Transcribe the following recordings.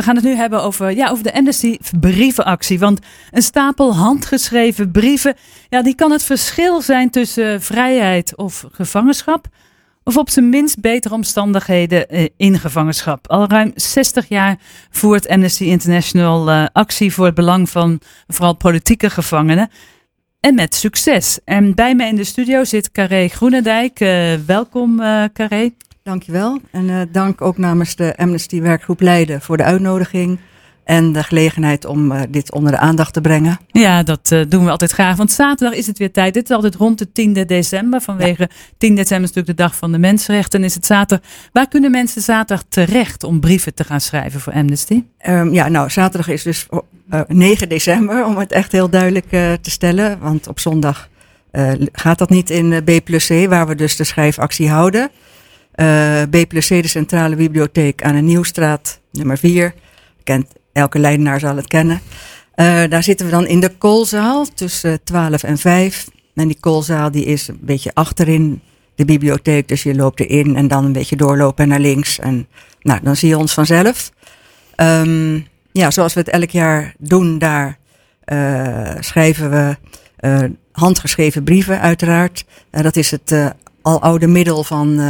We gaan het nu hebben over, ja, over de Amnesty brievenactie. Want een stapel handgeschreven brieven, ja, die kan het verschil zijn tussen vrijheid of gevangenschap. Of op zijn minst betere omstandigheden eh, in gevangenschap. Al ruim 60 jaar voert Amnesty International uh, actie voor het belang van vooral politieke gevangenen. En met succes. En bij mij in de studio zit Carré Groenendijk. Uh, welkom, Carré. Dankjewel. En uh, dank ook namens de Amnesty Werkgroep Leiden voor de uitnodiging. En de gelegenheid om uh, dit onder de aandacht te brengen. Ja, dat uh, doen we altijd graag. Want zaterdag is het weer tijd. Dit is altijd rond de 10e december. Vanwege ja. 10 december is natuurlijk de dag van de mensenrechten. En is het zaterdag. Waar kunnen mensen zaterdag terecht om brieven te gaan schrijven voor Amnesty? Um, ja, nou, zaterdag is dus uh, 9 december. Om het echt heel duidelijk te stellen. Want op zondag gaat dat niet in B plus C, waar we dus de schrijfactie houden. Uh, B plus C, de Centrale Bibliotheek aan de Nieuwstraat, nummer 4. Kent, elke Leidenaar zal het kennen. Uh, daar zitten we dan in de koolzaal tussen 12 en 5. En die koolzaal die is een beetje achterin de bibliotheek. Dus je loopt erin en dan een beetje doorlopen naar links. En nou, dan zie je ons vanzelf. Um, ja, zoals we het elk jaar doen, daar uh, schrijven we handgeschreven brieven uiteraard. dat is het al oude middel van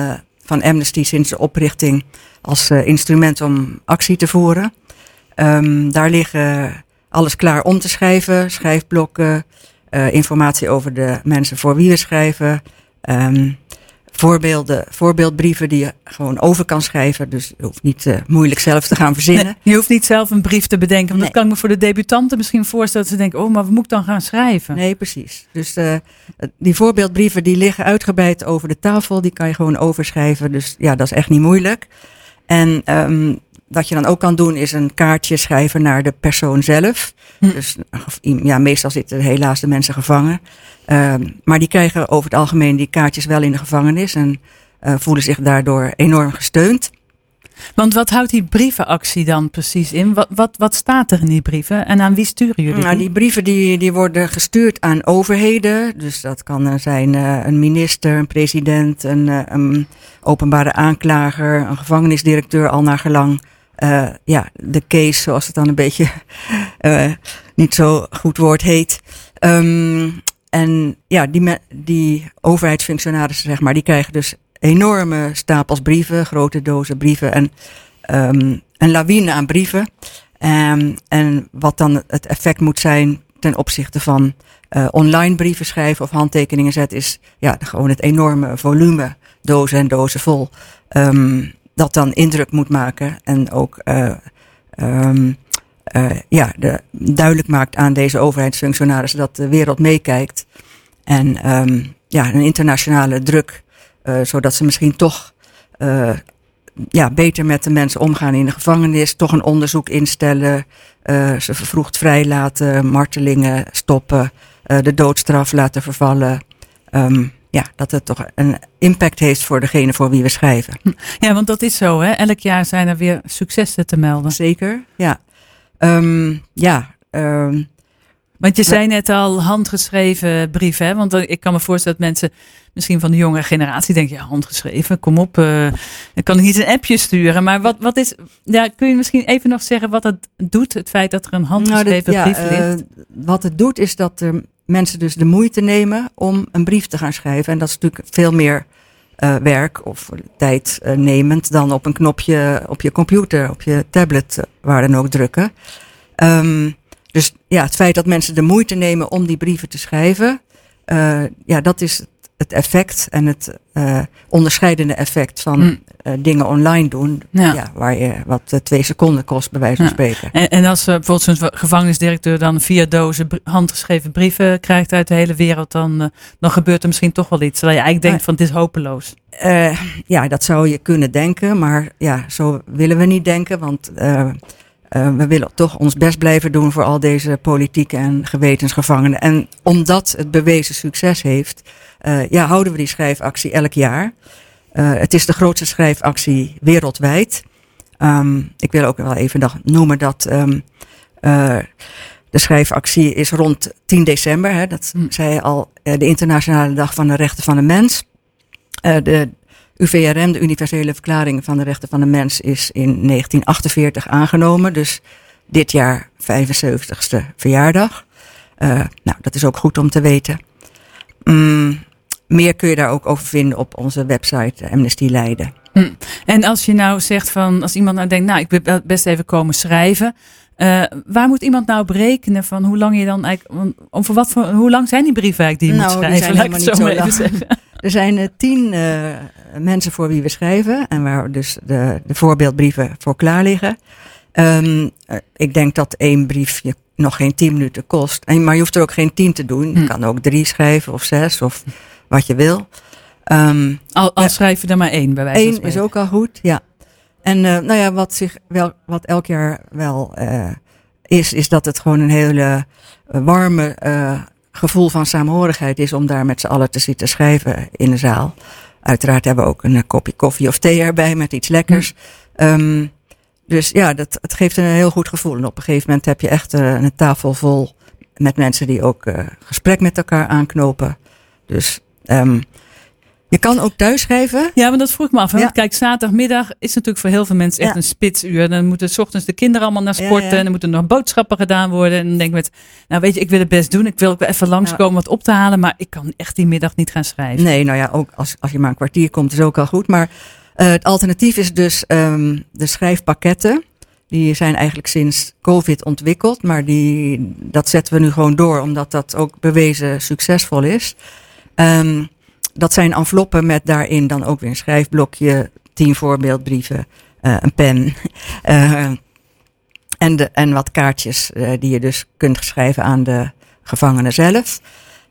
van Amnesty sinds de oprichting als uh, instrument om actie te voeren. Um, daar liggen alles klaar om te schrijven, schrijfblokken, uh, informatie over de mensen voor wie we schrijven. Um, voorbeelden, voorbeeldbrieven die je gewoon over kan schrijven. Dus je hoeft niet uh, moeilijk zelf te gaan verzinnen. Nee, je hoeft niet zelf een brief te bedenken. Want nee. dat kan ik me voor de debutanten misschien voorstellen. Dat ze denken, oh, maar wat moet ik dan gaan schrijven? Nee, precies. Dus uh, die voorbeeldbrieven die liggen uitgebreid over de tafel. Die kan je gewoon overschrijven. Dus ja, dat is echt niet moeilijk. En um, wat je dan ook kan doen is een kaartje schrijven naar de persoon zelf. Hm. Dus ja, meestal zitten helaas de mensen gevangen. Uh, maar die krijgen over het algemeen die kaartjes wel in de gevangenis en uh, voelen zich daardoor enorm gesteund. Want wat houdt die brievenactie dan precies in? Wat, wat, wat staat er in die brieven en aan wie sturen jullie? Nou, die brieven die, die worden gestuurd aan overheden. Dus dat kan zijn uh, een minister, een president, een, een openbare aanklager, een gevangenisdirecteur, al naar gelang uh, ja, de case, zoals het dan een beetje uh, niet zo goed woord heet. Um, en ja, die, die overheidsfunctionarissen, zeg maar, die krijgen dus enorme stapels brieven, grote dozen brieven en um, een lawine aan brieven. Um, en wat dan het effect moet zijn ten opzichte van uh, online brieven schrijven of handtekeningen zetten, is ja, gewoon het enorme volume, dozen en dozen vol. Um, dat dan indruk moet maken en ook uh, um, uh, ja, de, duidelijk maakt aan deze overheidsfunctionarissen dat de wereld meekijkt. En um, ja, een internationale druk, uh, zodat ze misschien toch ja, beter met de mensen omgaan in de gevangenis, toch een onderzoek instellen, ze vervroegd vrijlaten, martelingen stoppen, de doodstraf laten vervallen. Um, ja, dat het toch een impact heeft voor degene voor wie we schrijven. Ja, want dat is zo, hè? Elk jaar zijn er weer successen te melden. Zeker, ja. Um, ja. Um, want je zei net al handgeschreven brieven, hè? Want ik kan me voorstellen dat mensen misschien van de jonge generatie denken, ja, handgeschreven, kom op, uh, ik kan niet een appje sturen. Maar wat, wat is, ja, kun je misschien even nog zeggen wat het doet, het feit dat er een handgeschreven nou, dat, brief ja, ligt? Uh, wat het doet is dat er mensen dus de moeite nemen om een brief te gaan schrijven. En dat is natuurlijk veel meer uh, werk of tijd uh, nemend dan op een knopje op je computer, op je tablet, uh, waar dan ook drukken. Um, dus ja, het feit dat mensen de moeite nemen om die brieven te schrijven, ja, dat is het effect en het onderscheidende effect van mm. Uh, dingen online doen. Ja. ja. waar je wat uh, twee seconden kost, bij wijze van ja. spreken. En, en als bijvoorbeeld zo'n gevangenisdirecteur dan vier dozen handgeschreven brieven krijgt uit de hele wereld, dan, dan gebeurt er misschien toch wel iets. Terwijl je eigenlijk denkt van het is hopeloos. ja, dat zou je kunnen denken, maar ja, zo willen we niet denken. Want uh, we willen toch ons best blijven doen voor al deze politieke en gewetensgevangenen. En omdat het bewezen succes heeft, uh, ja, houden we die schrijfactie elk jaar. Uh, het is de grootste schrijfactie wereldwijd. Um, ik wil ook wel even nog noemen dat um, de schrijfactie is rond 10 december. Hè, dat hm. zei al, de internationale dag van de rechten van de mens. de UVRM, de Universele Verklaring van de Rechten van de Mens, is in 1948 aangenomen. Dus dit jaar 75ste verjaardag. Nou, dat is ook goed om te weten. Mm, meer kun je daar ook over vinden op onze website Amnesty Leiden. Hm. En als je nou zegt van, als iemand nou denkt, nou, ik wil best even komen schrijven. Uh, waar moet iemand nou berekenen van hoe lang je dan eigenlijk, om voor wat voor, hoe lang zijn die brieven eigenlijk die je nou, moet schrijven? Laat ik het zo, even zeggen. Er zijn uh, tien uh, mensen voor wie we schrijven en waar dus de, de voorbeeldbrieven voor klaar liggen. Um, ik denk dat één brief je nog geen tien minuten kost. En, maar je hoeft er ook geen tien te doen. Je hm. kan ook drie schrijven of zes of wat je wil. Um, al, al schrijf je er maar één bij wijze van Eén is ook al goed, ja. En uh, nou ja, wat, zich wel, wat elk jaar wel uh, is, is dat het gewoon een hele uh, warme gevoel van saamhorigheid is om daar met z'n allen te zitten schrijven in de zaal. Uiteraard hebben we ook een kopje koffie of thee erbij met iets lekkers. Hm. Um, dus ja, dat, het geeft een heel goed gevoel. En op een gegeven moment heb je echt een tafel vol met mensen die ook gesprek met elkaar aanknopen. Dus um, je kan ook thuis schrijven. Ja, maar dat vroeg ik me af. Want kijk, zaterdagmiddag is natuurlijk voor heel veel mensen echt een spitsuur. Dan moeten s ochtends de kinderen allemaal naar sporten. En dan moeten nog boodschappen gedaan worden. En dan denk ik met, nou weet je, ik wil het best doen. Ik wil ook wel even langskomen wat op te halen. Maar ik kan echt die middag niet gaan schrijven. Nee, nou ja, ook als, als je maar een kwartier komt is ook al goed. Maar uh, het alternatief is dus um, de schrijfpakketten. Die zijn eigenlijk sinds COVID ontwikkeld. Maar die, dat zetten we nu gewoon door. Omdat dat ook bewezen succesvol is. Um, dat zijn enveloppen met daarin dan ook weer een schrijfblokje, tien voorbeeldbrieven, uh, een pen uh, en, en wat kaartjes uh, die je dus kunt schrijven aan de gevangenen zelf.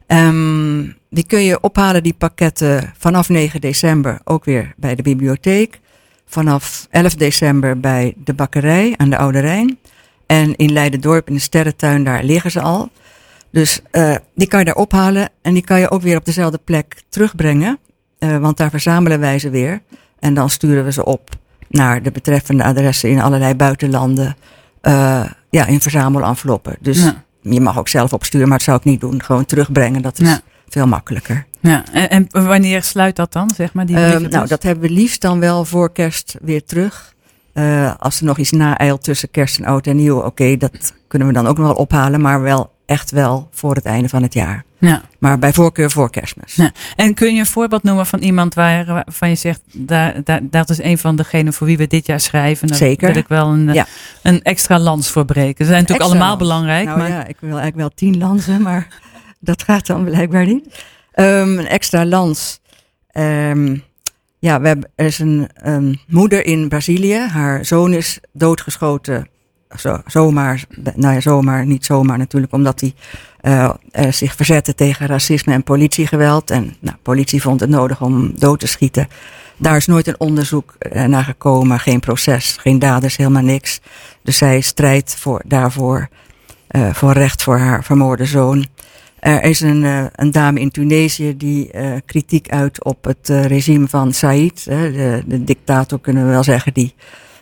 Um, die kun je ophalen, die pakketten, vanaf 9 december ook weer bij de bibliotheek. Vanaf 11 december bij de bakkerij aan de Oude Rijn. En in Leiden-dorp in de Sterrentuin, daar liggen ze al. Dus uh, die kan je daar ophalen en die kan je ook weer op dezelfde plek terugbrengen. Uh, want daar verzamelen wij ze weer. En dan sturen we ze op naar de betreffende adressen in allerlei buitenlanden. Uh, ja, in verzamelenveloppen. Dus ja. je mag ook zelf opsturen, maar dat zou ik niet doen. Gewoon terugbrengen, dat is ja. veel makkelijker. Ja, en, en, wanneer sluit dat dan, zeg maar? Die nou, dus? dat hebben we liefst dan wel voor kerst weer terug. als er nog iets naeilt tussen kerst en oud en nieuw, oké, okay, dat kunnen we dan ook nog wel ophalen. Maar wel echt wel voor het einde van het jaar. Ja. Maar bij voorkeur voor kerstmis. Ja. En kun je een voorbeeld noemen van iemand waar, waarvan je zegt, daar, daar, dat is een van degenen voor wie we dit jaar schrijven. Daar Zeker. wil ik wel een, ja. een extra lans voor breken. Ze zijn natuurlijk allemaal belangrijk. Nou maar... ja, ik wil eigenlijk wel tien lansen, maar dat gaat dan blijkbaar niet. Um, een extra lans. Um, ja, we hebben, er is een um, moeder in Brazilië. Haar zoon is doodgeschoten zo, zomaar, nou ja, zomaar, niet zomaar natuurlijk, omdat hij uh, zich verzette tegen racisme en politiegeweld. En nou, politie vond het nodig om dood te schieten. Daar is nooit een onderzoek uh, naar gekomen, geen proces, geen daders, helemaal niks. Dus zij strijdt voor, daarvoor, uh, voor recht voor haar vermoorde zoon. Er is een, een dame in Tunesië die kritiek uit op het regime van Said, de, de dictator kunnen we wel zeggen, die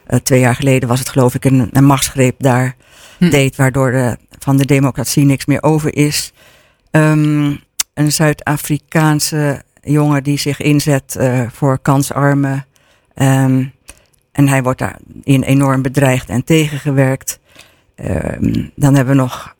uh, twee jaar geleden was het geloof ik een, een machtsgreep daar hm. deed, waardoor de, van de democratie niks meer over is. Um, een Zuid-Afrikaanse jongen die zich inzet uh, voor kansarmen. Um, en hij wordt daarin enorm bedreigd en tegengewerkt. Um, dan hebben we nog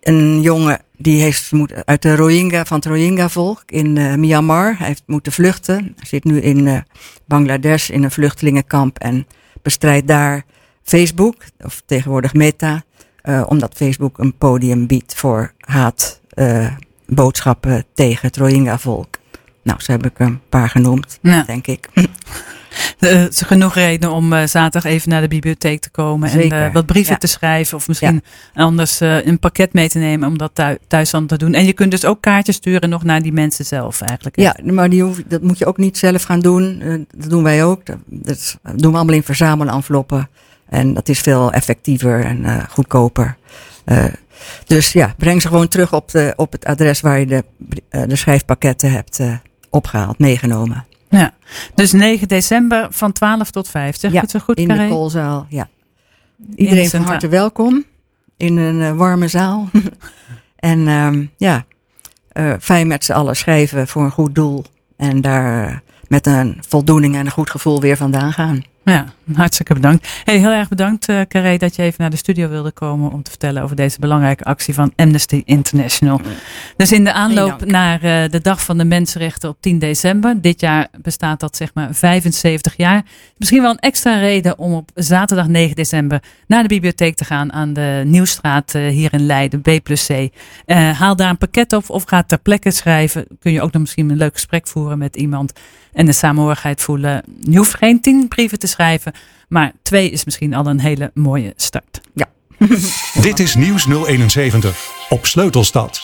een jongen die heeft uit de Rohingya, van het Rohingya-volk in uh, Myanmar. Hij heeft moeten vluchten. Hij zit nu in uh, Bangladesh in een vluchtelingenkamp en bestrijdt daar Facebook, of tegenwoordig Meta, uh, omdat Facebook een podium biedt voor haat, uh, boodschappen tegen het Rohingya-volk. Nou, zo heb ik een paar genoemd, ja. denk ik. Uh, genoeg reden om uh, zaterdag even naar de bibliotheek te komen Zeker. en uh, wat brieven ja. te schrijven. Of misschien anders een pakket mee te nemen om dat thuis, aan te doen. En je kunt dus ook kaartjes sturen nog naar die mensen zelf eigenlijk. Ja, maar die hoef, dat moet je ook niet zelf gaan doen. dat doen wij ook. Dat, doen we allemaal in verzamelenveloppen. En dat is veel effectiever en goedkoper. dus ja, breng ze gewoon terug op, de, op het adres waar je de, de schrijfpakketten hebt opgehaald, meegenomen. Ja, dus 9 december van 12 tot 5. Zeg ja, het zo goed, in Carré? de koolzaal, ja. Iedereen van harte welkom in een uh, warme zaal. en uh, ja, uh, fijn met z'n allen schrijven voor een goed doel. En daar uh, met een voldoening en een goed gevoel weer vandaan gaan. Ja, hartstikke bedankt. Hey, heel erg bedankt, uh, Carré, dat je even naar de studio wilde komen om te vertellen over deze belangrijke actie van Amnesty International. Dus in de aanloop naar uh, de Dag van de Mensenrechten op 10 december, dit jaar bestaat dat zeg maar 75 jaar. Misschien wel een extra reden om op zaterdag 9 december naar de bibliotheek te gaan aan de Nieuwstraat uh, hier in Leiden, B plus C. haal daar een pakket op of ga ter plekke schrijven. Kun je ook nog misschien een leuk gesprek voeren met iemand en de samenhorigheid voelen. Je hoeft geen tien brieven te schrijven, maar twee is misschien al een hele mooie start. Ja. Dit is Nieuws 071 op Sleutelstad.